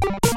Bye.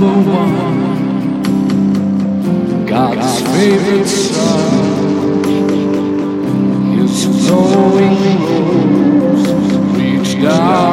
number one. God's favorite son. His glowing rose reached out.